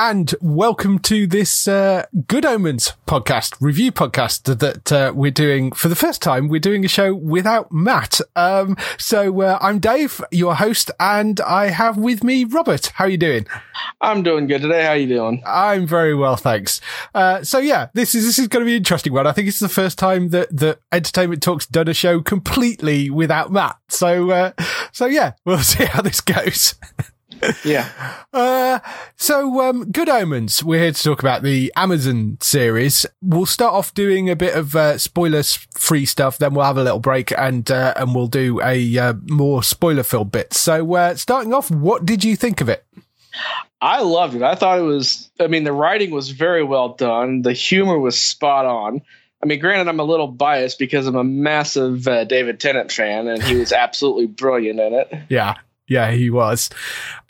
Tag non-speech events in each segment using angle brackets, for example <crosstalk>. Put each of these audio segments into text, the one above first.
and welcome to this uh, Good Omens podcast, review podcast that uh, we're doing for the first time. We're doing a show without Matt. Um, so uh, I'm Dave, your host, and I have with me Robert. How are you doing? I'm doing good today. How are you doing? I'm very well, thanks. Uh, so yeah, this is this is going to be an interesting one. I think it's the first time that that Entertainment Talks done a show completely without Matt. So uh, so yeah, we'll <laughs> see how this goes. <laughs> yeah. Uh, so, um, Good Omens. We're here to talk about the Amazon series. We'll start off doing a bit of uh, spoilers free stuff. Then we'll have a little break and uh, and we'll do a uh, more spoiler filled bit. So, uh, starting off, what did you think of it? I loved it. I thought it was. I mean, the writing was very well done. The humor was spot on. I mean, granted, I'm a little biased because I'm a massive uh, David Tennant fan, and he was absolutely brilliant in it. Yeah, yeah, he was.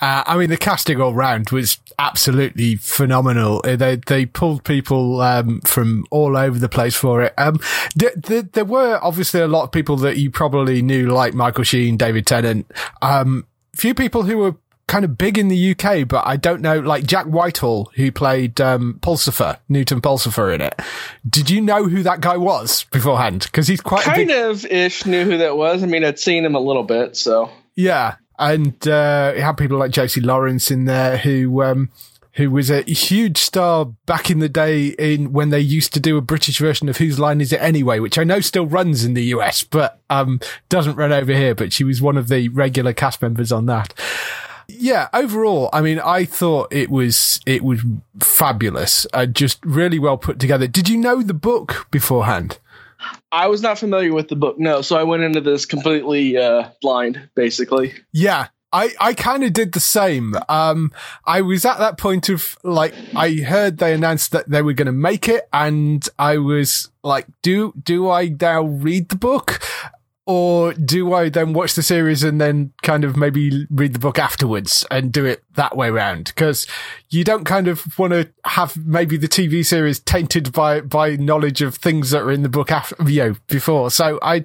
Uh, I mean, the casting all round was absolutely phenomenal. Uh, they they pulled people um, from all over the place for it. Um, th- th- there were obviously a lot of people that you probably knew, like Michael Sheen, David Tennant. Um, few people who were kind of big in the UK, but I don't know, like Jack Whitehall, who played um, Pulsifer, Newton Pulsifer in it. Did you know who that guy was beforehand? Because he's quite kind big- of ish knew who that was. I mean, I'd seen him a little bit, so yeah and uh, it had people like Josie Lawrence in there who um, who was a huge star back in the day in when they used to do a British version of Whose Line Is It Anyway, which I know still runs in the US, but um, doesn't run over here. But she was one of the regular cast members on that. Yeah, overall, I mean, I thought it was it was fabulous, uh, just really well put together. Did you know the book beforehand? I was not familiar with the book, no. So I went into this completely uh, blind, basically. Yeah, I, I kind of did the same. Um, I was at that point of like, I heard they announced that they were going to make it and I was like, do, do I now read the book? Or do I then watch the series and then kind of maybe read the book afterwards and do it that way around? Because you don't kind of want to have maybe the TV series tainted by by knowledge of things that are in the book after you know before. So I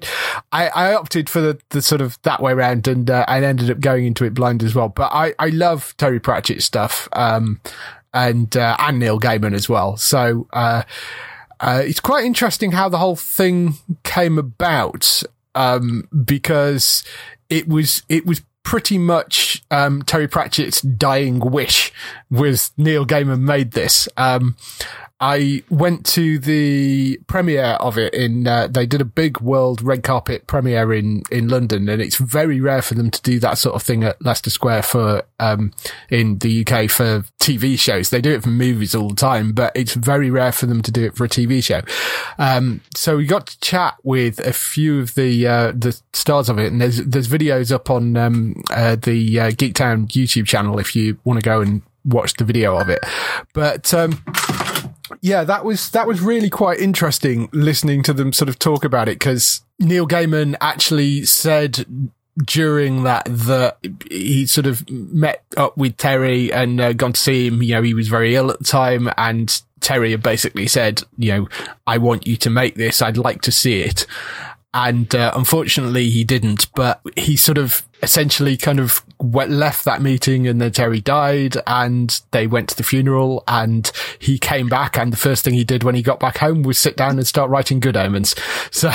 I, I opted for the, the sort of that way around and uh, and ended up going into it blind as well. But I I love Terry Pratchett stuff um and uh, and Neil Gaiman as well. So. uh uh, it's quite interesting how the whole thing came about um, because it was it was pretty much um, Terry Pratchett's dying wish was Neil Gaiman made this. Um, I went to the premiere of it in, uh, they did a big world red carpet premiere in, in London and it's very rare for them to do that sort of thing at Leicester Square for, um, in the UK for TV shows. They do it for movies all the time, but it's very rare for them to do it for a TV show. Um, so we got to chat with a few of the, uh, the stars of it and there's, there's videos up on, um, uh, the, uh, Geektown YouTube channel if you want to go and watch the video of it. But, um, yeah, that was that was really quite interesting listening to them sort of talk about it because Neil Gaiman actually said during that that he sort of met up with Terry and uh, gone to see him. You know, he was very ill at the time, and Terry had basically said, you know, I want you to make this. I'd like to see it. And uh, unfortunately, he didn't. But he sort of essentially kind of left that meeting, and then Terry died, and they went to the funeral, and he came back, and the first thing he did when he got back home was sit down and start writing Good Omens. <laughs> So.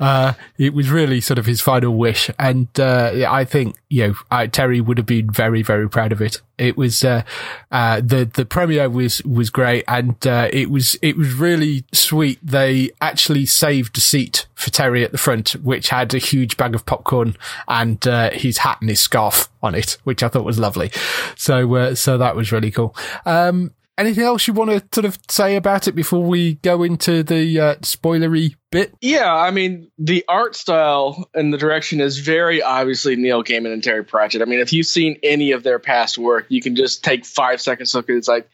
Uh, it was really sort of his final wish. And, uh, I think, you know, I, Terry would have been very, very proud of it. It was, uh, uh, the, the premiere was, was great. And, uh, it was, it was really sweet. They actually saved a seat for Terry at the front, which had a huge bag of popcorn and, uh, his hat and his scarf on it, which I thought was lovely. So, so that was really cool. Um, anything else you want to sort of say about it before we go into the uh, spoilery bit? Yeah, I mean, the art style and the direction is very obviously Neil Gaiman and Terry Pratchett. I mean, if you've seen any of their past work, you can just take five seconds look at it. It's like,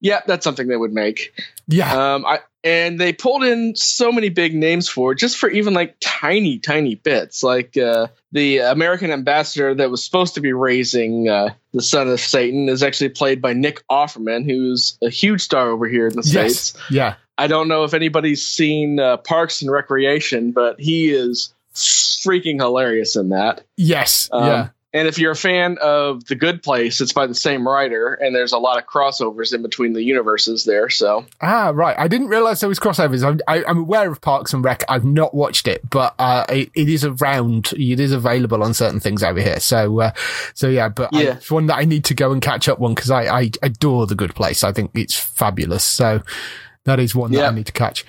yeah, that's something they would make. Yeah. Um, I, and they pulled in so many big names for it, just for even like tiny, tiny bits. Like uh, the American ambassador that was supposed to be raising uh, the son of Satan is actually played by Nick Offerman, who's a huge star over here in the yes. states. Yeah. I don't know if anybody's seen uh, Parks and Recreation, but he is freaking hilarious in that. Yes. Um, yeah. And if you're a fan of The Good Place, it's by the same writer, and there's a lot of crossovers in between the universes there. So ah, right. I didn't realize there was crossovers. I'm, I, am aware of Parks and Rec. I've not watched it, but uh, it, it is around. It is available on certain things over here. So, uh, so yeah. But yeah. I, it's one that I need to go and catch up one because I, I adore The Good Place. I think it's fabulous. So that is one that yeah. I need to catch.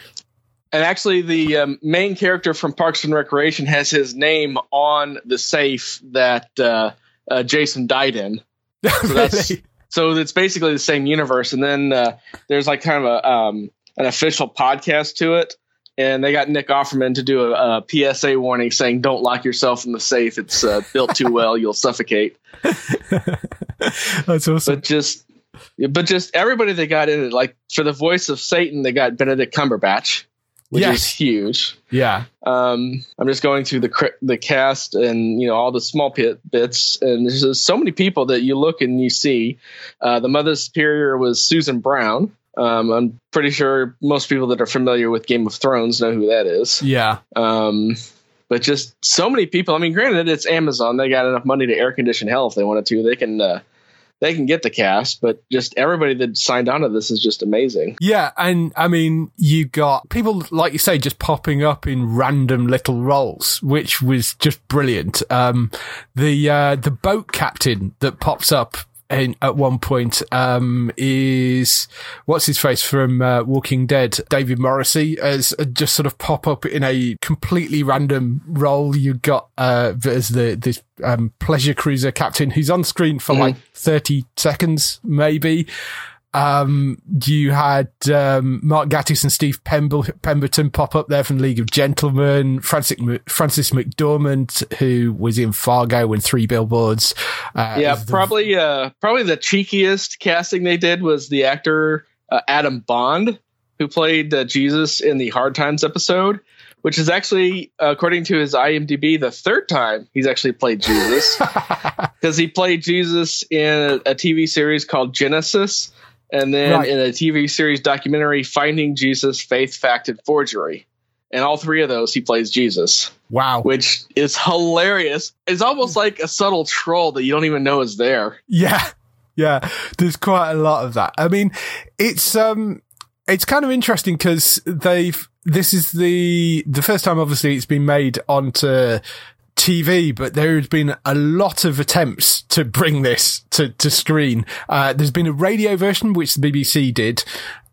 And actually, the um, main character from Parks and Recreation has his name on the safe that uh, uh, Jason died in. So <laughs> that's so it's basically the same universe. And then uh, there's like kind of a um, an official podcast to it, and they got Nick Offerman to do a, a PSA warning saying, "Don't lock yourself in the safe. It's uh, built too well. You'll suffocate." <laughs> that's awesome. But just but just everybody they got in it, like for the voice of Satan, they got Benedict Cumberbatch which yes. is huge. Yeah. Um, I'm just going through the the cast and you know all the small pit bits, and there's just so many people that you look and you see. Uh, the Mother Superior was Susan Brown. Um, I'm pretty sure most people that are familiar with Game of Thrones know who that is. Yeah. Um, but just so many people. I mean, granted, it's Amazon; they got enough money to air condition hell if they wanted to. They can. Uh, they can get the cast, but just everybody that signed on to this is just amazing. Yeah, and I mean, you got people like you say just popping up in random little roles, which was just brilliant. Um, the uh, the boat captain that pops up in, at one point um, is what's his face from uh, Walking Dead, David Morrissey, as uh, just sort of pop up in a completely random role. You got uh, as the this um, pleasure cruiser captain who's on screen for mm-hmm. like thirty seconds, maybe. Um, you had um, Mark Gatiss and Steve Pemberton pop up there from League of Gentlemen. Francis, Frances McDormand, who was in Fargo and Three Billboards. Uh, yeah, probably uh, probably the cheekiest casting they did was the actor uh, Adam Bond, who played uh, Jesus in the Hard Times episode. Which is actually, according to his IMDb, the third time he's actually played Jesus. <laughs> Because he played Jesus in a TV series called Genesis, and then right. in a TV series documentary, Finding Jesus, Faith, Fact, and Forgery. And all three of those, he plays Jesus. Wow. Which is hilarious. It's almost like a subtle troll that you don't even know is there. Yeah. <laughs> Yeah. There's quite a lot of that. I mean, it's, um, it's kind of interesting because they've, this is the, the first time obviously it's been made onto TV, but there has been a lot of attempts to bring this to, to screen. Uh, there's been a radio version, which the BBC did.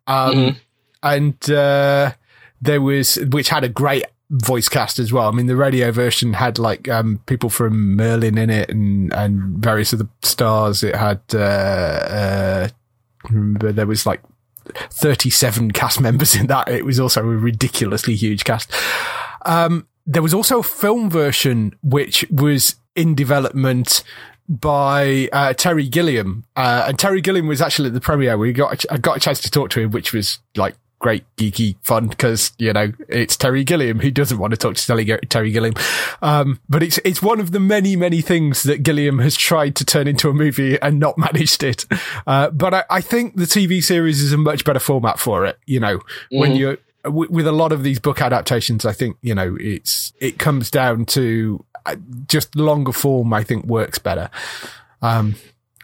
Um, mm-hmm. and, uh, there was, which had a great voice cast as well. I mean, the radio version had like, um, people from Merlin in it and, and various other stars. It had, uh, uh, there was like 37 cast <laughs> members in that. It was also a ridiculously huge cast. Um, there was also a film version which was in development by uh, Terry Gilliam, uh, and Terry Gilliam was actually at the premiere. Where we got I got a chance to talk to him, which was like great geeky fun because you know it's Terry Gilliam. Who doesn't want to talk to Terry Gilliam? Um, but it's it's one of the many many things that Gilliam has tried to turn into a movie and not <laughs> managed it. Uh, but I, I, think the TV series is a much better format for it. You know, mm-hmm. when you're with a lot of these book adaptations, I think you know it's it comes down to uh, just longer form. I think works better. Um,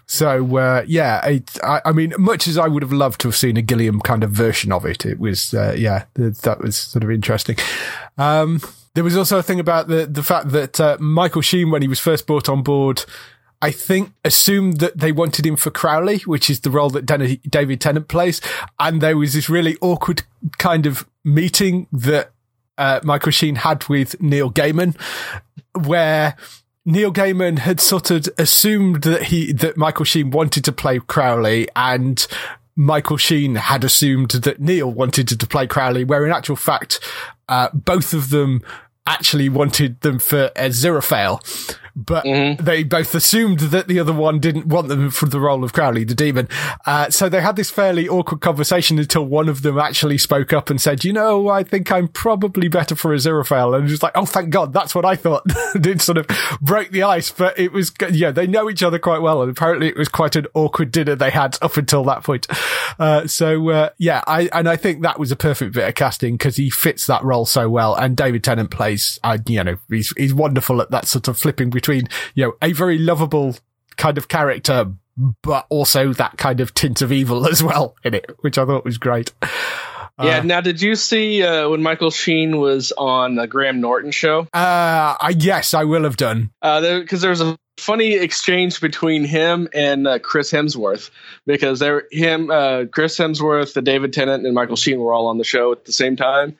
so uh, yeah, it, I, I, mean, much as I would have loved to have seen a Gilliam kind of version of it, it was uh, yeah, that was sort of interesting. Um, there was also a thing about the the fact that uh, Michael Sheen, when he was first brought on board, I think assumed that they wanted him for Crowley, which is the role that David Tennant plays. And there was this really awkward kind of meeting that uh, Michael Sheen had with Neil Gaiman, where Neil Gaiman had sort of assumed that he that Michael Sheen wanted to play Crowley, and Michael Sheen had assumed that Neil wanted to play Crowley, where in actual fact, uh, both of them actually wanted them for Aziraphale but mm-hmm. they both assumed that the other one didn't want them for the role of Crowley, the demon. Uh, so they had this fairly awkward conversation until one of them actually spoke up and said, you know, I think I'm probably better for Aziraphale. And just like, oh, thank God. That's what I thought. <laughs> it sort of broke the ice, but it was, yeah, they know each other quite well. And apparently it was quite an awkward dinner they had up until that point. Uh, so, uh, yeah, I, and I think that was a perfect bit of casting because he fits that role so well. And David Tennant plays, uh, you know, he's, he's wonderful at that sort of flipping between, you know, a very lovable kind of character, but also that kind of tint of evil <laughs> as well in it, which I thought was great. Yeah. Uh, now, did you see uh, when Michael Sheen was on the Graham Norton show? Uh, I, yes, I will have done. Because uh, there was a funny exchange between him and uh, Chris Hemsworth because there him uh, Chris Hemsworth, the David Tennant, and Michael Sheen were all on the show at the same time,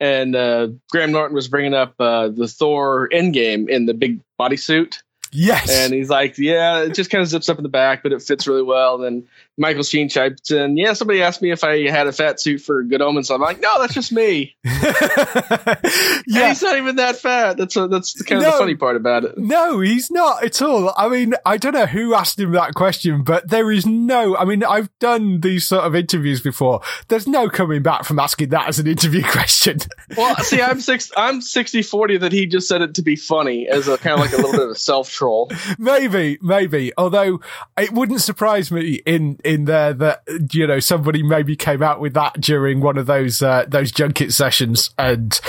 and uh, Graham Norton was bringing up uh, the Thor Endgame in the big bodysuit. Yes, and he's like, "Yeah, it just kind of zips up in the back, but it fits really well." And Michael Sheen chimes in, "Yeah, somebody asked me if I had a fat suit for Good Omens." I'm like, "No, that's just me." <laughs> yeah, and he's not even that fat. That's a, that's kind of no, the funny part about it. No, he's not at all. I mean, I don't know who asked him that question, but there is no. I mean, I've done these sort of interviews before. There's no coming back from asking that as an interview <laughs> question. well, see, I'm six. I'm 60 40 that he just said it to be funny as a kind of like a little bit of a self troll. <laughs> Maybe, maybe. Although it wouldn't surprise me in in there that you know somebody maybe came out with that during one of those uh, those junket sessions, and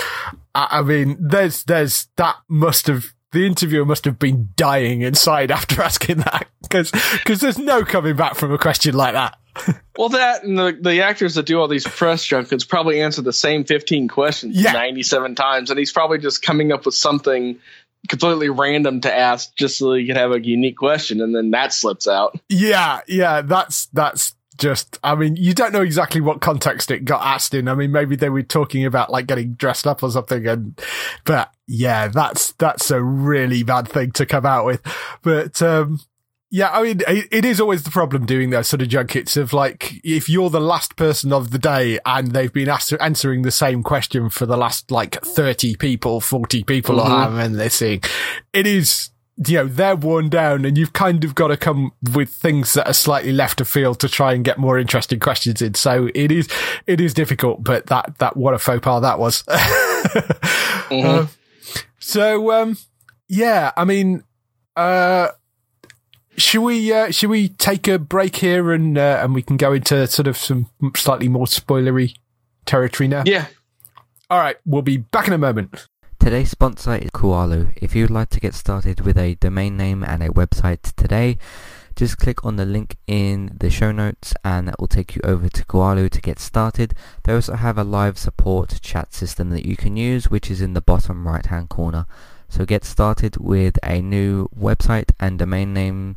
I, I mean, there's there's that must have the interviewer must have been dying inside after <laughs> asking that because because there's no coming back from a question like that. <laughs> well, that and the, the actors that do all these press junkets probably answer the same 15 questions yeah. 97 times, and he's probably just coming up with something completely random to ask just so you can have a unique question and then that slips out. Yeah, yeah, that's that's just I mean, you don't know exactly what context it got asked in. I mean, maybe they were talking about like getting dressed up or something and but yeah, that's that's a really bad thing to come out with. But um yeah, I mean, it is always the problem doing those sort of junkets of like, if you're the last person of the day and they've been asked, answering the same question for the last like 30 people, 40 people mm-hmm. or however many they're seeing, it is, you know, they're worn down and you've kind of got to come with things that are slightly left of field to try and get more interesting questions in. So it is, it is difficult, but that, that, what a faux pas that was. <laughs> mm-hmm. uh, so, um, yeah, I mean, uh, should we uh, should we take a break here and uh, and we can go into sort of some slightly more spoilery territory now? Yeah. All right, we'll be back in a moment. Today's sponsor is Kualu. If you'd like to get started with a domain name and a website today, just click on the link in the show notes and that will take you over to Kualu to get started. They also have a live support chat system that you can use which is in the bottom right hand corner. So get started with a new website and domain name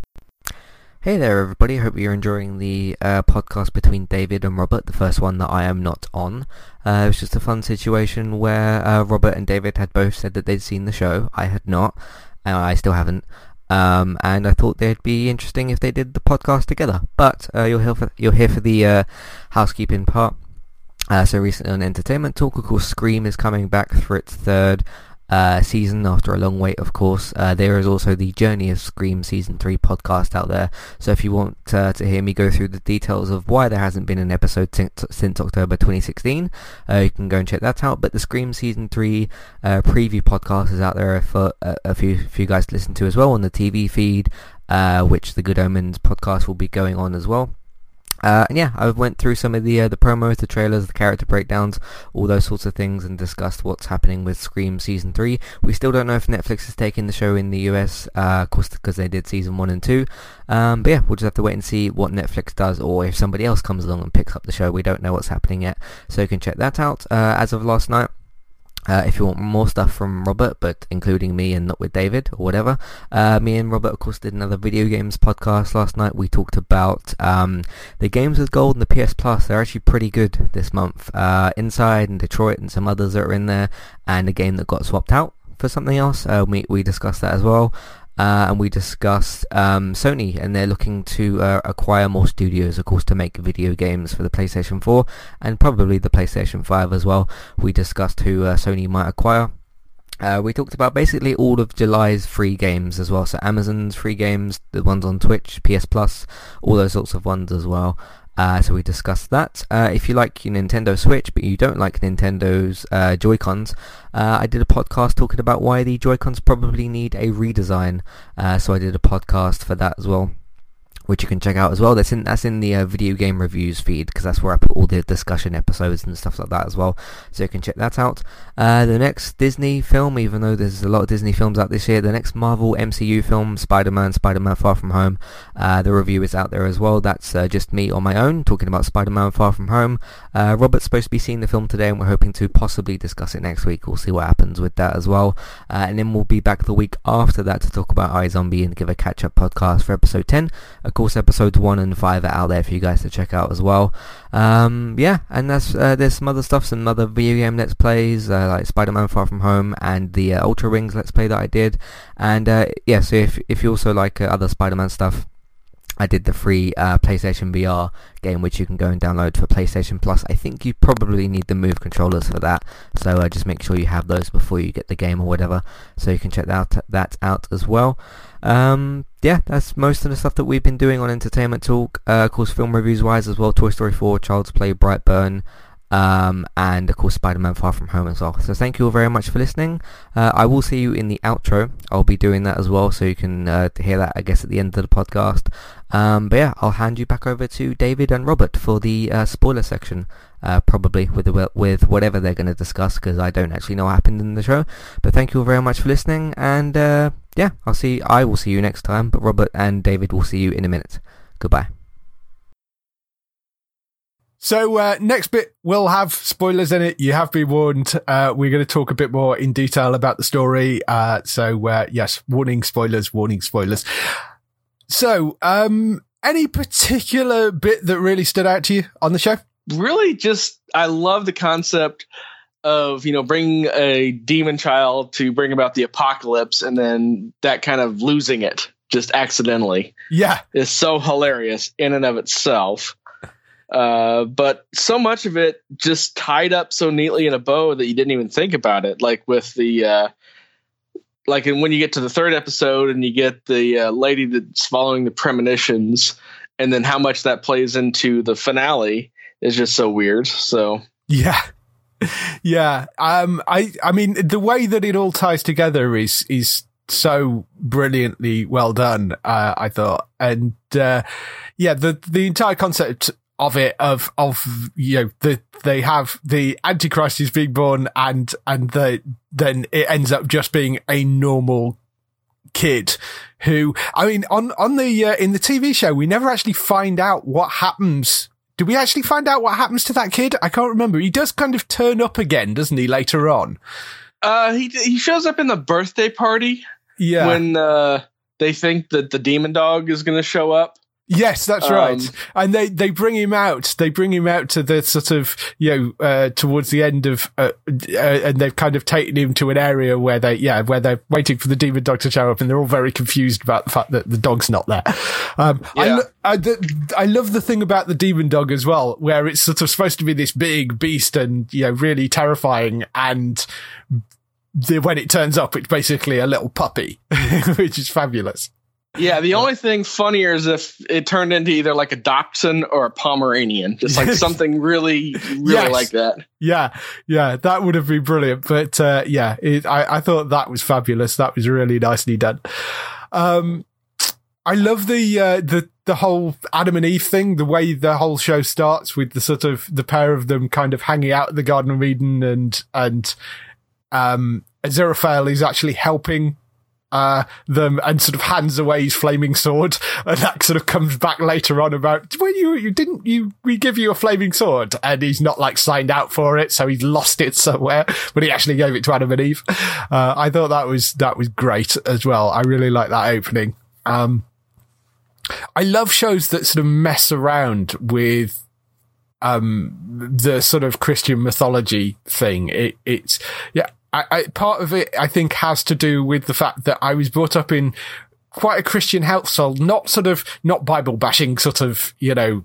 Hey there everybody, hope you're enjoying the uh, podcast between David and Robert, the first one that I am not on. Uh, it was just a fun situation where uh, Robert and David had both said that they'd seen the show, I had not, and I still haven't. Um, and I thought they'd be interesting if they did the podcast together. But uh, you're here for you're here for the uh, housekeeping part. Uh, so recently on Entertainment Talk, of course, Scream is coming back for its third uh, season after a long wait, of course. Uh, there is also the Journey of Scream Season 3 podcast out there. So if you want uh, to hear me go through the details of why there hasn't been an episode since, since October 2016, uh, you can go and check that out. But the Scream Season 3 uh, preview podcast is out there for a, a few, for you guys to listen to as well on the TV feed, uh, which the Good Omens podcast will be going on as well. Uh, and yeah, I went through some of the uh, the promos, the trailers, the character breakdowns, all those sorts of things, and discussed what's happening with Scream season three. We still don't know if Netflix is taking the show in the US, uh, of course, because they did season one and two. Um, but yeah, we'll just have to wait and see what Netflix does, or if somebody else comes along and picks up the show. We don't know what's happening yet, so you can check that out. Uh, as of last night, uh, if you want more stuff from Robert, but including me and not with David or whatever, uh, me and Robert, of course, did another video games podcast last night. We talked about um, the games with gold and the PS Plus. They're actually pretty good this month. Uh, Inside and Detroit and some others that are in there, and a game that got swapped out for something else. Uh, we we discussed that as well. Uh, and we discussed um, Sony, and they're looking to uh, acquire more studios, of course, to make video games for the PlayStation 4 and probably the PlayStation 5 as well. We discussed who uh, Sony might acquire. Uh, we talked about basically all of July's free games as well, so Amazon's free games, the ones on Twitch, PS Plus, all those sorts of ones as well. Uh, so we discussed that. Uh, if you like your Nintendo Switch but you don't like Nintendo's uh, Joy-Cons, uh, I did a podcast talking about why the Joy-Cons probably need a redesign. Uh, so I did a podcast for that as well which you can check out as well. That's in that's in the uh, video game reviews feed because that's where I put all the discussion episodes and stuff like that as well. So you can check that out. Uh, the next Disney film, even though there's a lot of Disney films out this year, the next Marvel MCU film, Spider-Man, Spider-Man Far From Home. Uh, the review is out there as well. That's uh, just me on my own talking about Spider-Man Far From Home. Uh, Robert's supposed to be seeing the film today, and we're hoping to possibly discuss it next week. We'll see what happens with that as well. Uh, and then we'll be back the week after that to talk about iZombie and give a catch-up podcast for episode 10. Of course, episodes 1 and 5 are out there for you guys to check out as well. Um, yeah, and that's uh, there's some other stuff, some other video game Let's Plays, uh, like Spider-Man Far From Home and the uh, Ultra Rings Let's Play that I did. And uh, yeah, so if, if you also like uh, other Spider-Man stuff, I did the free uh, PlayStation VR game, which you can go and download for PlayStation Plus. I think you probably need the Move controllers for that, so uh, just make sure you have those before you get the game or whatever. So you can check that that out as well. Um, yeah, that's most of the stuff that we've been doing on Entertainment Talk. Uh, of course, film reviews wise as well. Toy Story 4, Child's Play, Brightburn, um, and of course Spider-Man Far From Home as well. So thank you all very much for listening. Uh, I will see you in the outro. I'll be doing that as well, so you can uh, hear that I guess at the end of the podcast. Um, but yeah, I'll hand you back over to David and Robert for the uh, spoiler section, uh, probably with with whatever they're going to discuss because I don't actually know what happened in the show. But thank you all very much for listening, and uh, yeah, I'll see. I will see you next time. But Robert and David will see you in a minute. Goodbye. So uh, next bit will have spoilers in it. You have been warned. Uh, we're going to talk a bit more in detail about the story. Uh, so uh, yes, warning spoilers, warning spoilers. So, um, any particular bit that really stood out to you on the show? Really, just I love the concept of you know bringing a demon child to bring about the apocalypse, and then that kind of losing it just accidentally. Yeah, is so hilarious in and of itself. Uh, but so much of it just tied up so neatly in a bow that you didn't even think about it. Like with the, uh, like when you get to the third episode and you get the uh, lady that's following the premonitions, and then how much that plays into the finale is just so weird. So yeah. <laughs> Yeah. Um, I, I mean, the way that it all ties together is, is so brilliantly well done. Uh, I thought, and, uh, yeah, the, the entire concept of it of of you know the they have the antichrist is being born and and the then it ends up just being a normal kid who I mean on on the uh, in the TV show we never actually find out what happens do we actually find out what happens to that kid? I can't remember. He does kind of turn up again doesn't he later on? Uh he he shows up in the birthday party yeah. when uh they think that the demon dog is going to show up Yes, that's um, right. And they, they bring him out. They bring him out to the sort of, you know, uh, towards the end of, uh, uh, and they've kind of taken him to an area where they, yeah, where they're waiting for the demon dog to show up and they're all very confused about the fact that the dog's not there. Um, yeah. I, I, the, I love the thing about the demon dog as well, where it's sort of supposed to be this big beast and, you know, really terrifying and, the, when it turns up, it's basically a little puppy, <laughs> which is fabulous. Yeah, the only thing funnier is if it turned into either like a dachshund or a Pomeranian, just like <laughs> something really, really yes. like that. Yeah, yeah, that would have been brilliant. But uh, yeah, it, I, I thought that was fabulous. That was really nicely done. Um, I love the uh, the the whole Adam and Eve thing. The way the whole show starts with the sort of the pair of them kind of hanging out at the Garden of Eden, and and um, Aziraphale is actually helping uh, them and sort of hands away his flaming sword. And that sort of comes back later on about, well, you, you didn't, you, we give you a flaming sword and he's not like signed out for it. So he's lost it somewhere, but he actually gave it to Adam and Eve. Uh, I thought that was, that was great as well. I really like that opening. Um, I love shows that sort of mess around with um, the sort of Christian mythology thing. It, it's, yeah, I, I, part of it, I think, has to do with the fact that I was brought up in quite a Christian household, not sort of, not Bible bashing, sort of, you know,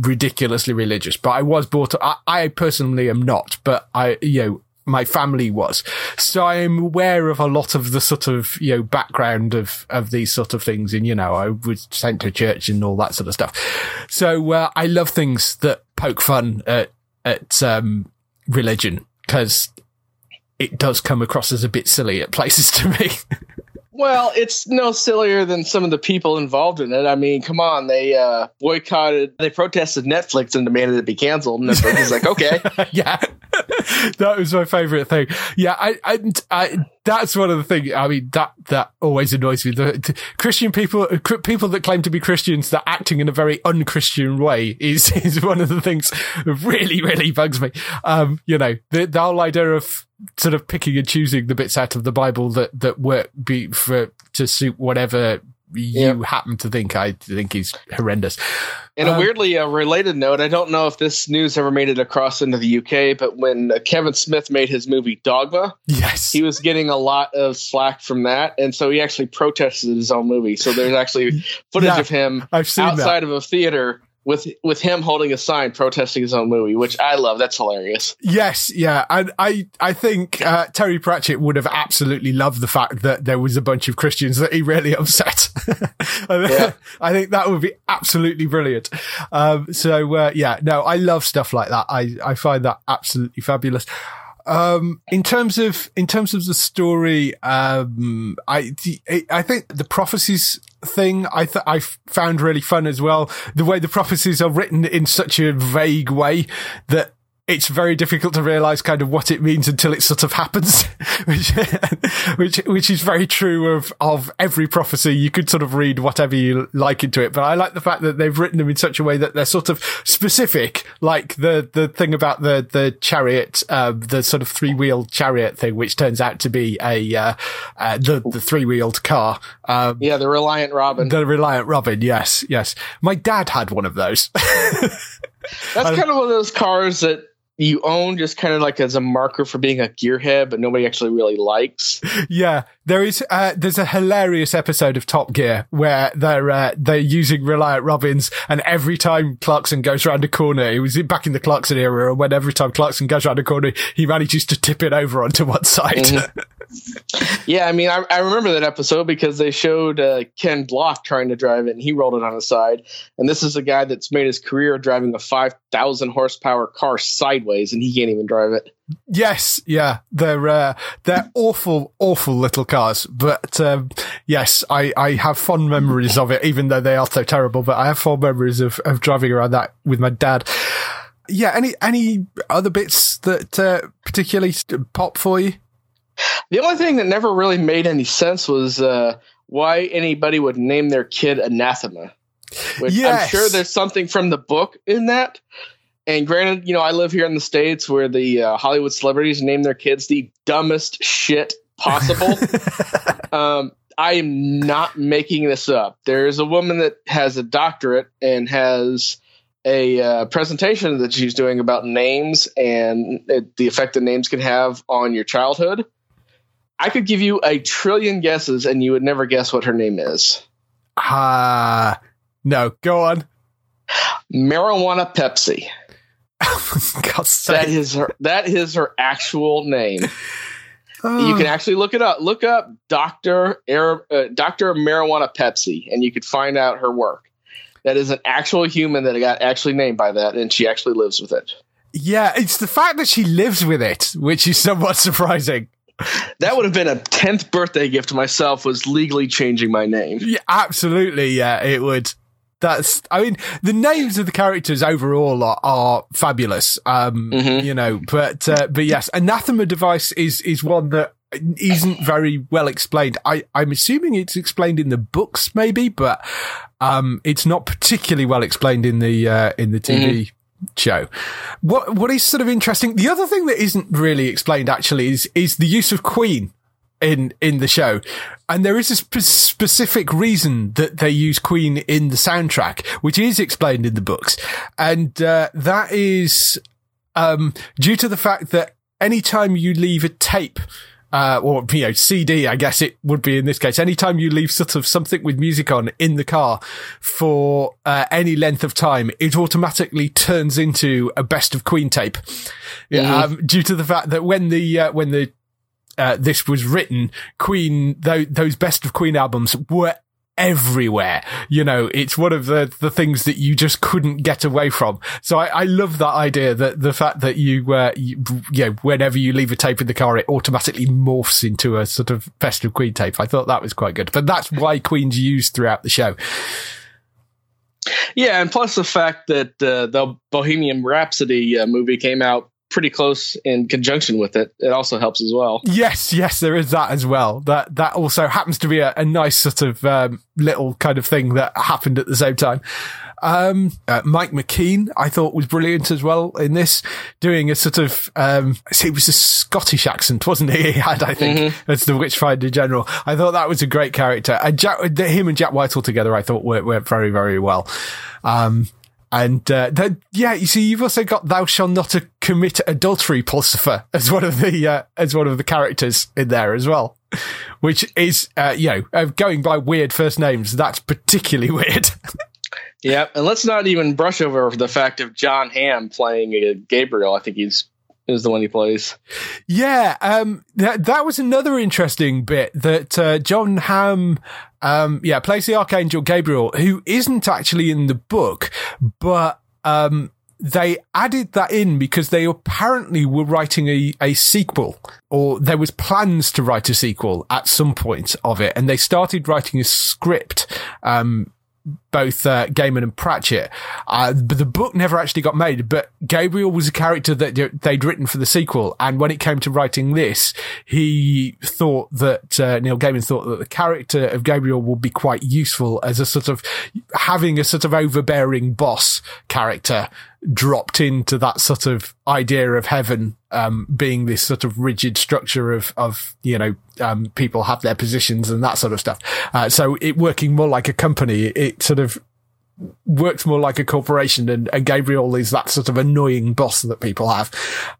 ridiculously religious, but I was brought up, I, I personally am not, but I, you know, my family was. So I'm aware of a lot of the sort of, you know, background of, of these sort of things. And, you know, I was sent to church and all that sort of stuff. So, uh, I love things that poke fun at, at, um, religion because it does come across as a bit silly at places to me. Well, it's no sillier than some of the people involved in it. I mean, come on, they uh, boycotted, they protested Netflix and demanded it be canceled. And Netflix was like, okay, <laughs> yeah, that was my favorite thing. Yeah, I, I, I, that's one of the things. I mean, that that always annoys me. The, the Christian people, people that claim to be Christians, that acting in a very unchristian way is <laughs> is one of the things that really, really bugs me. Um, you know, the, the whole idea of sort of picking and choosing the bits out of the Bible that that work be for to suit whatever you happen to think I think he's horrendous. In um, a weirdly uh, related note, I don't know if this news ever made it across into the UK, but when uh, Kevin Smith made his movie Dogma, yes, he was getting a lot of slack from that, and so he actually protested his own movie. So there's actually footage yeah, of him outside that. of a theater with with him holding a sign protesting his own movie, which I love. That's hilarious. Yes, yeah, and I I think uh, Terry Pratchett would have absolutely loved the fact that there was a bunch of Christians that he really <laughs> upset. <laughs> yeah. <laughs> I think that would be absolutely brilliant. Um, so uh, yeah, no, I love stuff like that. I I find that absolutely fabulous. Um, in terms of in terms of the story, um, I I think the prophecies thing I th- I found really fun as well. The way the prophecies are written in such a vague way that it's very difficult to realize kind of what it means until it sort of happens, <laughs> which, which, which is very true of, of every prophecy. You could sort of read whatever you like into it, but I like the fact that they've written them in such a way that they're sort of specific, like the, the thing about the, the chariot, uh, the sort of three wheeled chariot thing, which turns out to be a, uh, uh, the, the three wheeled car. Um, yeah, the Reliant Robin. The Reliant Robin. Yes. Yes. My dad had one of those. <laughs> That's kind of one of those cars that you own just kind of like as a marker for being a gearhead, but nobody actually really likes. <laughs> Yeah, there is. Uh, there's a hilarious episode of Top Gear where they're uh, they're using Reliant Robins, and every time Clarkson goes around a corner, it was back in the Clarkson era, and when every time Clarkson goes around a corner, he manages to tip it over onto one side. Mm-hmm. <laughs> yeah, I mean, I, I, remember that episode because they showed uh, Ken Block trying to drive it, and he rolled it on the side. And this is a guy that's made his career driving a five thousand horsepower car sideways, and he can't even drive it. Yes, yeah, they're uh, they're awful, awful little cars. But um, yes, I, I have fond memories of it, even though they are so terrible. But I have fond memories of, of driving around that with my dad. Yeah, any any other bits that uh, particularly pop for you? The only thing that never really made any sense was uh, why anybody would name their kid Anathema. Which yes. I'm sure there's something from the book in that. And granted, you know, I live here in the States where the uh, Hollywood celebrities name their kids the dumbest shit possible. <laughs> um, I am not making this up. There's a woman that has a doctorate and has a uh, presentation that she's doing about names and it, the effect that names can have on your childhood. I could give you a trillion guesses and you would never guess what her name is. Ah, uh, no, go on. Marijuana Pepsi. <laughs> that is her. That is her actual name. Uh, you can actually look it up. Look up Doctor Air, uh, Doctor Marijuana Pepsi, and you could find out her work. That is an actual human that got actually named by that, and she actually lives with it. Yeah, it's the fact that she lives with it, which is somewhat <laughs> surprising that would have been a 10th birthday gift to myself was legally changing my name. Yeah, absolutely. Yeah, it would. That's, I mean, the names of the characters overall are, are fabulous. Um, mm-hmm. you know, but, uh, but yes, anathema device is, is one that isn't very well explained. I, I'm assuming it's explained in the books, maybe, but, um, it's not particularly well explained in the, uh, in the TV mm-hmm show. What what is sort of interesting? The other thing that isn't really explained actually is is the use of Queen in in the show, and there is a sp- specific reason that they use Queen in the soundtrack, which is explained in the books, and uh, that is um, due to the fact that anytime you leave a tape uh, or you know, CD, I guess it would be in this case. Anytime you leave sort of something with music on in the car for uh, any length of time, it automatically turns into a best of Queen tape. Yeah, um, due to the fact that when the uh, when the uh, this was written, Queen, th- those best of Queen albums were everywhere. You know, it's one of the, the things that you just couldn't get away from. So I, I love that idea that the fact that you, uh, you, you know, whenever you leave a tape in the car, it automatically morphs into a sort of best of Queen tape. I thought that was quite good, but that's why Queen's used throughout the show. Yeah, and plus the fact that uh, the Bohemian Rhapsody uh, movie came out pretty close in conjunction with it. It also helps as well. Yes, yes, there is that as well. That that also happens to be a, a nice sort of um, little kind of thing that happened at the same time. Um, uh, Mike McKean, I thought was brilliant as well in this, doing a sort of, um, it was a Scottish accent, wasn't he? <laughs> He had, I think, mm-hmm. as the Witchfinder General. I thought that was a great character. And Jack, him and Jack Whitehall together, I thought worked, worked very, very well. Um, and uh, then, yeah, you see, you've also got "Thou shalt not commit adultery" Pulsifer as one of the uh, as one of the characters in there as well, which is uh, you know uh, going by weird first names. That's particularly <laughs> weird. yeah, and let's not even brush over the fact of Jon Hamm playing uh, Gabriel. I think he's is the one he plays. Yeah, um, that that was another interesting bit that uh, Jon Hamm, um, yeah, plays the Archangel Gabriel, who isn't actually in the book, but um, they added that in because they apparently were writing a, a sequel or there was plans to write a sequel at some point of it and they started writing a script um, both uh, Gaiman and Pratchett. Uh, but the book never actually got made, but Gabriel was a character that they'd written for the sequel. And when it came to writing this, he thought that, uh, Neil Gaiman thought that the character of Gabriel would be quite useful as a sort of having a sort of overbearing boss character dropped into that sort of idea of heaven um, being this sort of rigid structure of of you know um, people have their positions and that sort of stuff. Uh, so it working more like a company, it sort of works more like a corporation and, and, Gabriel is that sort of annoying boss that people have.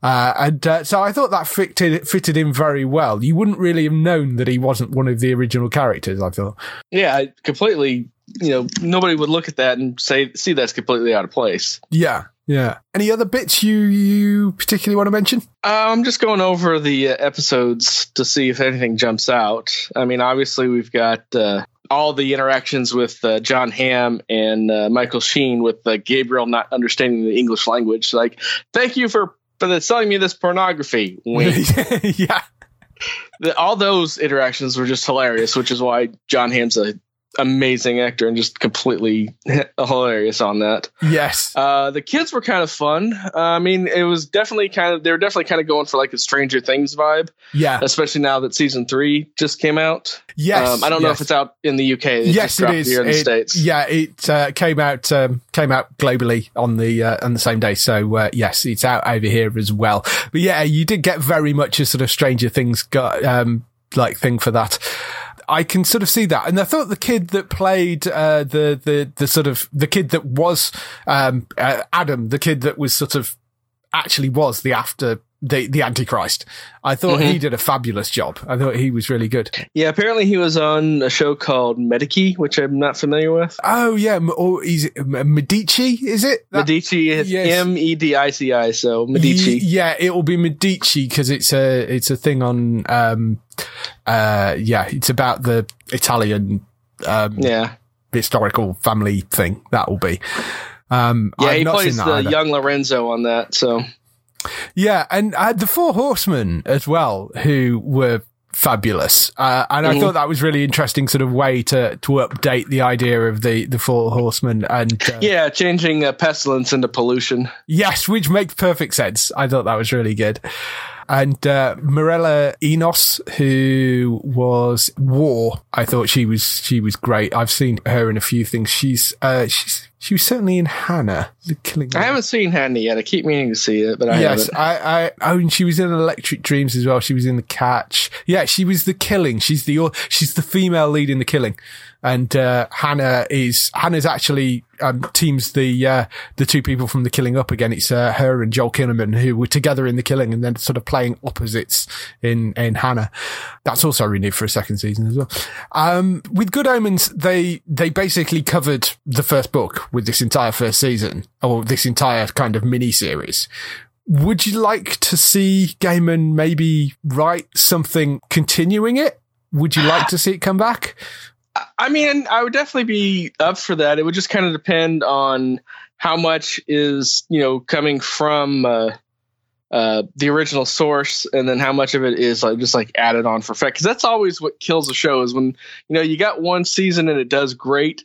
Uh, and, uh, so I thought that fitted, fitted in very well. You wouldn't really have known that he wasn't one of the original characters, I thought. Yeah, completely, you know, nobody would look at that and say, see that's completely out of place. Yeah. Yeah. Any other bits you you particularly want to mention? Uh, I'm just going over the uh, episodes to see if anything jumps out. I mean, obviously we've got uh, all the interactions with uh, Jon Hamm and uh, Michael Sheen with uh, Gabriel not understanding the English language. Like, thank you for for selling me this pornography. <laughs> yeah. The, all those interactions were just hilarious, which is why Jon Hamm's a amazing actor and just completely <laughs> hilarious on that. Yes. Uh, the kids were kind of fun. Uh, I mean, it was definitely kind of, they were definitely kind of going for like a Stranger Things vibe. Yeah. Especially now that season three just came out. Yes. Um, I don't yes. know if it's out in the UK. It yes, it is. Here in the States. Yeah, it uh, came out um, came out globally on the uh, on the same day. So uh, yes, it's out over here as well. But yeah, you did get very much a sort of Stranger Things got, um, like thing for that. I can sort of see that. And I thought the kid that played, uh, the, the, the sort of, the kid that was, um, uh, Adam, the kid that was sort of actually was the after the the Antichrist. I thought mm-hmm. he did a fabulous job. I thought he was really good. Yeah, apparently he was on a show called Medici, which I'm not familiar with. Oh yeah, or is Medici? Is it that, Medici? M E D I C I. So Medici. Y- yeah, it will be Medici because it's a it's a thing on. Um, uh, yeah, it's about the Italian. Um, yeah. Historical family thing that will be. Um, yeah, I've he plays the either. young Lorenzo on that. So yeah, and uh, the Four Horsemen as well, who were fabulous. Uh, and mm. I thought that was really interesting sort of way to, to update the idea of the, the four horsemen and, uh, yeah, changing uh, pestilence into pollution. Yes, which makes perfect sense. I thought that was really good. And, uh, Enos, who was War, I thought she was, she was great. I've seen her in a few things. She's, uh, she's, she was certainly in Hanna, the Killing. I haven't seen Hanna yet. I keep meaning to see it, but I yes, haven't. I, I, oh, and she was in Electric Dreams as well. She was in The Catch. Yeah, she was the Killing. She's the, she's the female lead in The Killing. and uh, Hanna is Hanna's actually um, teams the uh, the two people from the Killing Up again. It's uh, her and Joel Kinnaman who were together in the Killing, and then sort of playing opposites in in Hanna. That's also renewed for a second season as well. Um, with Good Omens, they they basically covered the first book with this entire first season, or this entire kind of mini series. Would you like to see Gaiman maybe write something continuing it? Would you like to see it come back? I mean, I would definitely be up for that. It would just kind of depend on how much is you know coming from uh, uh, the original source, and then how much of it is like just like added on for effect. Because that's always what kills a show is when you know you got one season and it does great,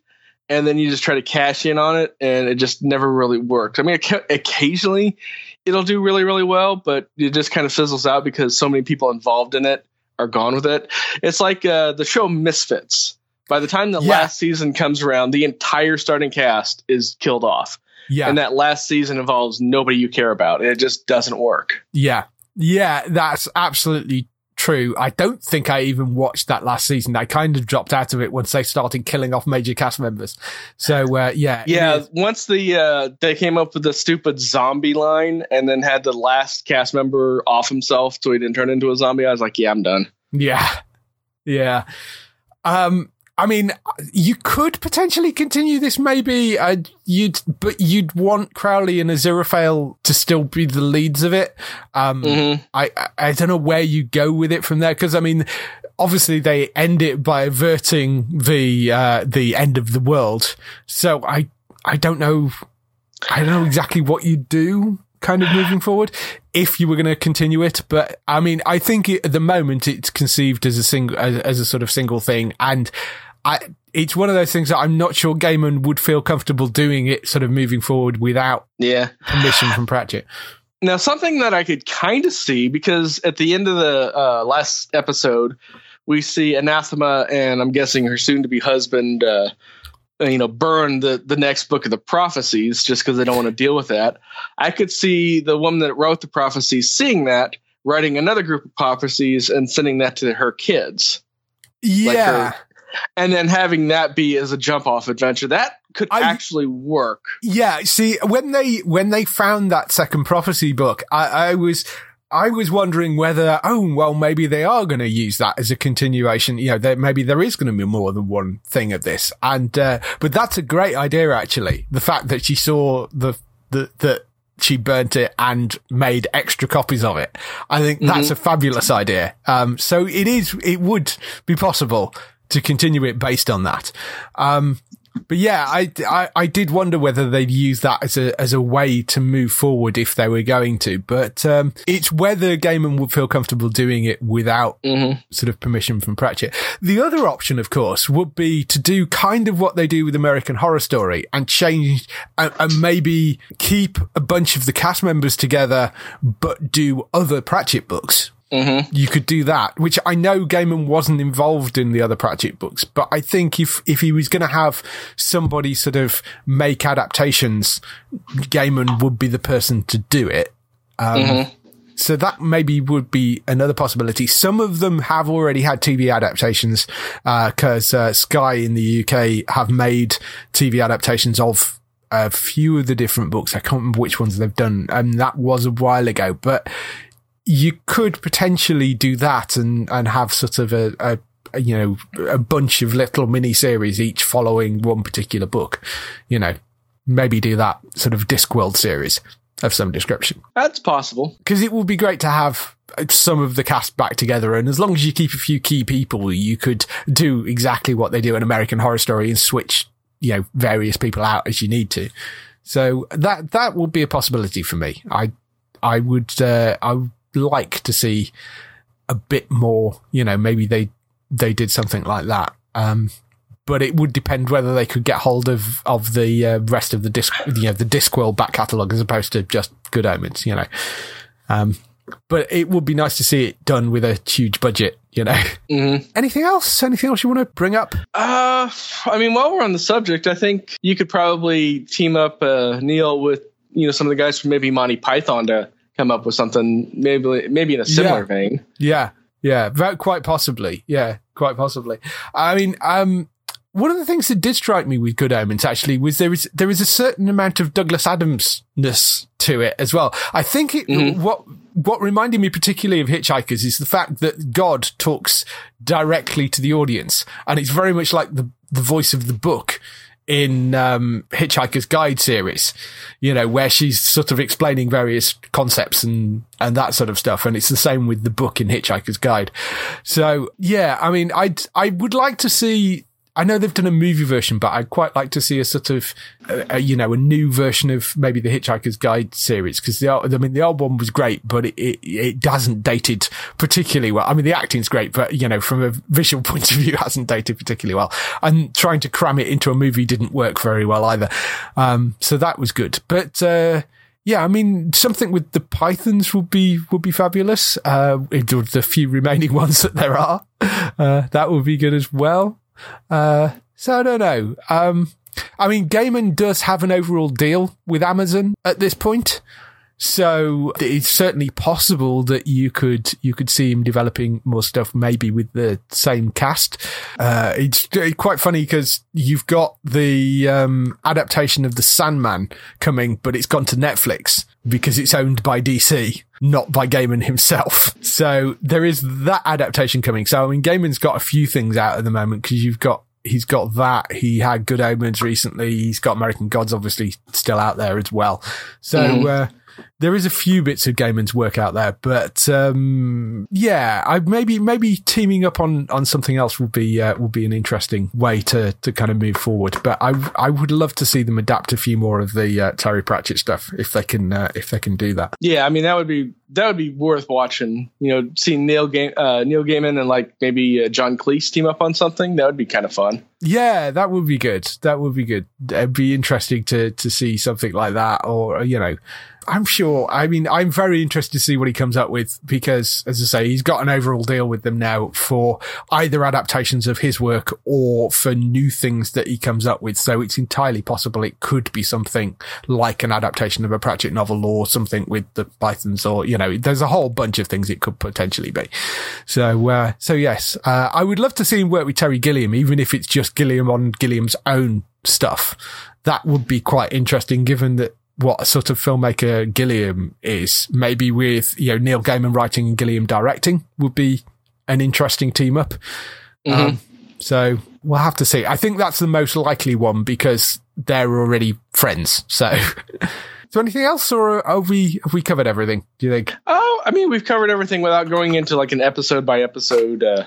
and then you just try to cash in on it, and it just never really worked. I mean, occasionally it'll do really really well, but it just kind of fizzles out because so many people involved in it are gone with it. It's like uh, the show Misfits by the time the yeah. last season comes around, the entire starting cast is killed off. Yeah. And that last season involves nobody you care about. It just doesn't work. Yeah. Yeah, that's absolutely true. I don't think I even watched that last season. I kind of dropped out of it once they started killing off major cast members. So uh, yeah, yeah. Once the uh, they came up with the stupid zombie line, and then had the last cast member off himself so he didn't turn into a zombie, I was like, yeah, I'm done. Yeah, yeah. Um, I mean, you could potentially continue this, maybe. Uh, you'd, but you'd want Crowley and Aziraphale to still be the leads of it. Um, mm-hmm. I, I don't know where you go with it from there, because I mean, obviously they end it by averting the uh, the end of the world. So I, I don't know, I don't know exactly what you'd do kind of moving forward if you were going to continue it. But I mean, I think it, at the moment it's conceived as a single, as, as, a sort of single thing. And I, it's one of those things that I'm not sure Gaiman would feel comfortable doing it sort of moving forward without yeah. permission from Pratchett. Now, something that I could kind of see because at the end of the uh, last episode, we see Anathema and I'm guessing her soon to be husband, uh, Uh, you know, burn the, the next book of the prophecies just because they don't want to deal with that. I could see the woman that wrote the prophecies seeing that, writing another group of prophecies and sending that to her kids. Yeah. Like her, and then having that be as a jump off adventure that could I, actually work. Yeah. See, when they, when they found that second prophecy book, I, I was, I was wondering whether, oh, well, maybe they are going to use that as a continuation. You know, there, maybe there is going to be more than one thing of this. And, uh, but that's a great idea, actually. The fact that she saw the, the, that she burnt it and made extra copies of it. I think that's mm-hmm. a fabulous idea. Um, so it is, it would be possible to continue it based on that. Um, but yeah, I, I, I, did wonder whether they'd use that as a, as a way to move forward if they were going to, but, um, it's whether Gaiman would feel comfortable doing it without mm-hmm. sort of permission from Pratchett. The other option, of course, would be to do kind of what they do with American Horror Story and change and, and maybe keep a bunch of the cast members together, but do other Pratchett books. Mm-hmm. You could do that, which I know Gaiman wasn't involved in the other Pratchett books, but I think if, if he was going to have somebody sort of make adaptations, Gaiman would be the person to do it. Um, mm-hmm. So that maybe would be another possibility. Some of them have already had TV adaptations, because uh, uh, Sky in the UK have made TV adaptations of a few of the different books. I can't remember which ones they've done, and that was a while ago. But you could potentially do that and, and have sort of a, a, you know, a bunch of little mini series each following one particular book, you know, maybe do that sort of Discworld series of some description. That's possible. Because it would be great to have some of the cast back together. And as long as you keep a few key people, you could do exactly what they do in American Horror Story and switch, you know, various people out as you need to. So that, that would be a possibility for me. I, I would, uh, I like to see a bit more, you know, maybe they, they did something like that. Um, but it would depend whether they could get hold of, of the uh, rest of the disc, you know, the Discworld back catalogue as opposed to just Good Omens, you know. Um, but it would be nice to see it done with a huge budget, you know. <laughs> Mm-hmm. Anything else? Anything else you want to bring up? Uh, I mean, while we're on the subject, I think you could probably team up uh, Neil with you know some of the guys from maybe Monty Python to come up with something maybe maybe in a similar yeah. vein. Yeah, yeah, quite possibly. Yeah, quite possibly. I mean, um, one of the things that did strike me with Good Omens actually was there is there is a certain amount of Douglas Adamsness to it as well. I think it, mm-hmm. what what reminded me particularly of Hitchhikers is the fact that God talks directly to the audience, and it's very much like the the voice of the book in um, Hitchhiker's Guide series, you know, where she's sort of explaining various concepts and and that sort of stuff, and it's the same with the book in Hitchhiker's Guide. So yeah, I mean, I I would like to see I know they've done a movie version, but I'd quite like to see a sort of, uh, a, you know, a new version of maybe the Hitchhiker's Guide series because the I mean the old one was great, but it, it it doesn't dated particularly well. I mean the acting's great, but you know from a visual <laughs> point of view, it hasn't dated particularly well. And trying to cram it into a movie didn't work very well either. Um, so that was good, but. Uh, yeah, I mean, something with the pythons would be would be fabulous. Uh, the few remaining <laughs> ones that there are, uh, that would be good as well. Uh, so I don't know. Um, I mean, Gaiman does have an overall deal with Amazon at this point. So it's certainly possible that you could you could see him developing more stuff, maybe with the same cast. Uh, it's quite funny because you've got the um, adaptation of the Sandman coming, but it's gone to Netflix because it's owned by DC, not by Gaiman himself. So there is that adaptation coming. So I mean, Gaiman's got a few things out at the moment because you've got he's got that. He had Good Omens recently. He's got American Gods obviously still out there as well. So. Mm. Uh, there is a few bits of Gaiman's work out there, but um, yeah, I maybe maybe teaming up on on something else would be uh, would be an interesting way to to kind of move forward. But I I would love to see them adapt a few more of the uh, Terry Pratchett stuff if they can uh, if they can do that. Yeah, I mean that would be that would be worth watching. You know, seeing Neil Game uh, Neil Gaiman and like maybe uh, John Cleese team up on something that would be kind of fun. Yeah, that would be good. That would be good. It'd be interesting to to see something like that, or you know I'm sure. I mean, I'm very interested to see what he comes up with because, as I say, he's got an overall deal with them now for either adaptations of his work or for new things that he comes up with. So it's entirely possible it could be something like an adaptation of a Pratchett novel or something with the Pythons or, you know, there's a whole bunch of things it could potentially be. So, uh, so yes, uh, I would love to see him work with Terry Gilliam, even if it's just Gilliam on Gilliam's own stuff. That would be quite interesting given that what sort of filmmaker Gilliam is. Maybe with, you know, Neil Gaiman writing and Gilliam directing would be an interesting team up. Mm-hmm. Um, so we'll have to see. I think that's the most likely one because they're already friends. So, <laughs> so anything else or have we, have we covered everything? Do you think? Oh, I mean, we've covered everything without going into like an episode by episode, uh,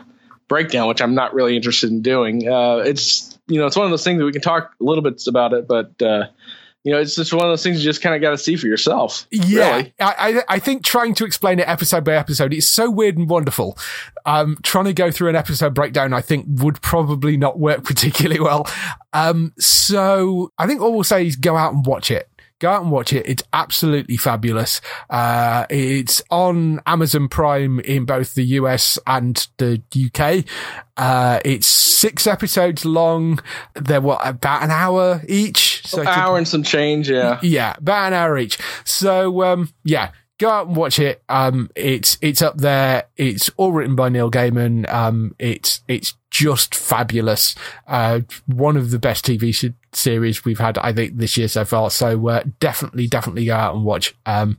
breakdown, which I'm not really interested in doing. Uh, it's, you know, it's one of those things that we can talk a little bit about it, but, uh, you know, it's just one of those things you just kind of got to see for yourself. Yeah, really. I, I think trying to explain it episode by episode, it's so weird and wonderful. Um, trying to go through an episode breakdown, I think would probably not work <laughs> particularly well. Um, so I think all we'll say is go out and watch it. Go out and watch it. It's absolutely fabulous. Uh, it's on Amazon Prime in both the US and the UK. Uh, it's six episodes long. They're what, about an hour each? So an hour and some change, yeah. Yeah, about an hour each. So, um, yeah, go out and watch it. Um, it's it's up there. It's all written by Neil Gaiman. Um, it's it's just fabulous. Uh, one of the best TV sh- series we've had, I think, this year so far. So uh, definitely, definitely go out and watch. Um,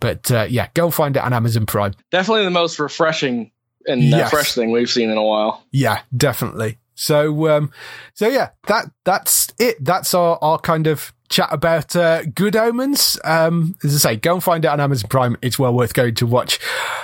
but uh, yeah, go find it on Amazon Prime. Definitely the most refreshing and yes. fresh thing we've seen in a while. Yeah, definitely. So, um, so yeah, that, that's it. That's our, our kind of chat about, uh, Good Omens. Um, as I say, go and find it on Amazon Prime. It's well worth going to watch.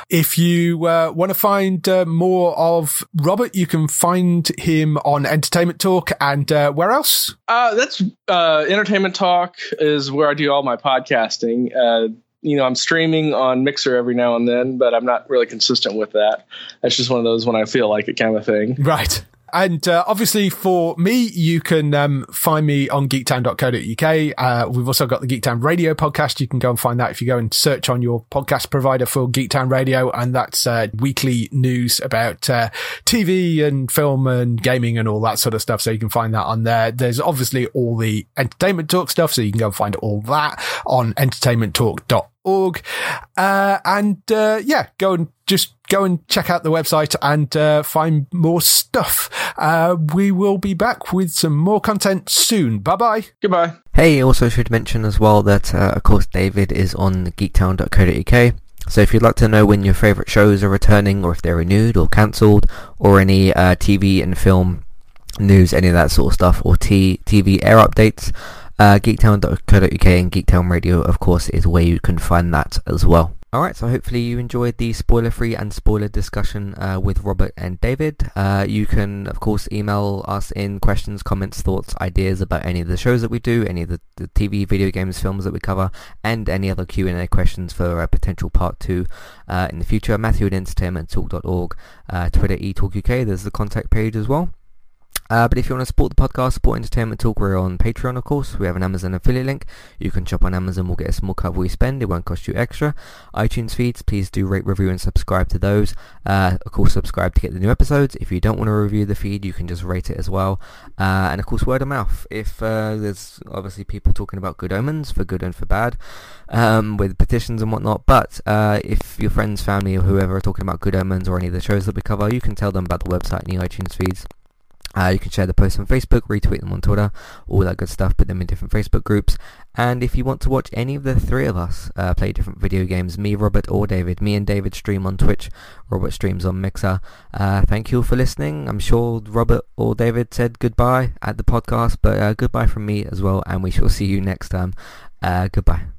If you, uh, want to find, uh, more of Robert, you can find him on Entertainment Talk and, uh, where else? Uh, that's, uh, Entertainment Talk is where I do all my podcasting. Uh, you know, I'm streaming on Mixer every now and then, but I'm not really consistent with that. That's just one of those when I feel like it kind of thing. Right. And uh, obviously for me, you can um, find me on geektown.co.uk. Uh, we've also got the Geektown Radio podcast. You can go and find that if you go and search on your podcast provider for Geektown Radio. And that's uh, weekly news about uh, TV and film and gaming and all that sort of stuff. So you can find that on there. There's obviously all the entertainment talk stuff. So you can go and find all that on entertainmenttalk.org. Uh, and uh, yeah, go and just go and check out the website and uh, find more stuff. Uh, we will be back with some more content soon. Bye bye. Goodbye. Hey, also should mention as well that, uh, of course, David is on geektown.co.uk. So if you'd like to know when your favourite shows are returning, or if they're renewed or cancelled, or any uh, TV and film news, any of that sort of stuff, or t- TV air updates, uh, geektown.co.uk and Geektown Radio, of course, is where you can find that as well. Alright, so hopefully you enjoyed the spoiler-free and spoiler discussion uh, with Robert and David. Uh, you can, of course, email us in questions, comments, thoughts, ideas about any of the shows that we do, any of the, the TV, video games, films that we cover, and any other Q&A questions for a potential part two uh, in the future. Matthew at entertainmenttalk.org, uh, Twitter eTalkUK, there's the contact page as well. Uh, but if you want to support the podcast, support Entertainment Talk, we're on Patreon, of course. We have an Amazon affiliate link. You can shop on Amazon. We'll get a small cut what you spend. It won't cost you extra. iTunes feeds, please do rate, review, and subscribe to those. Uh, of course, subscribe to get the new episodes. If you don't want to review the feed, you can just rate it as well. Uh, and of course, word of mouth. If uh, there's obviously people talking about good omens, for good and for bad, um, with petitions and whatnot. But uh, if your friends, family, or whoever are talking about good omens or any of the shows that we cover, you can tell them about the website and the iTunes feeds. Uh, you can share the posts on Facebook, retweet them on Twitter, all that good stuff, put them in different Facebook groups. And if you want to watch any of the three of us uh, play different video games, me, Robert, or David, me and David stream on Twitch, Robert streams on Mixer. Uh, thank you all for listening. I'm sure Robert or David said goodbye at the podcast, but uh, goodbye from me as well, and we shall see you next time. Uh, goodbye.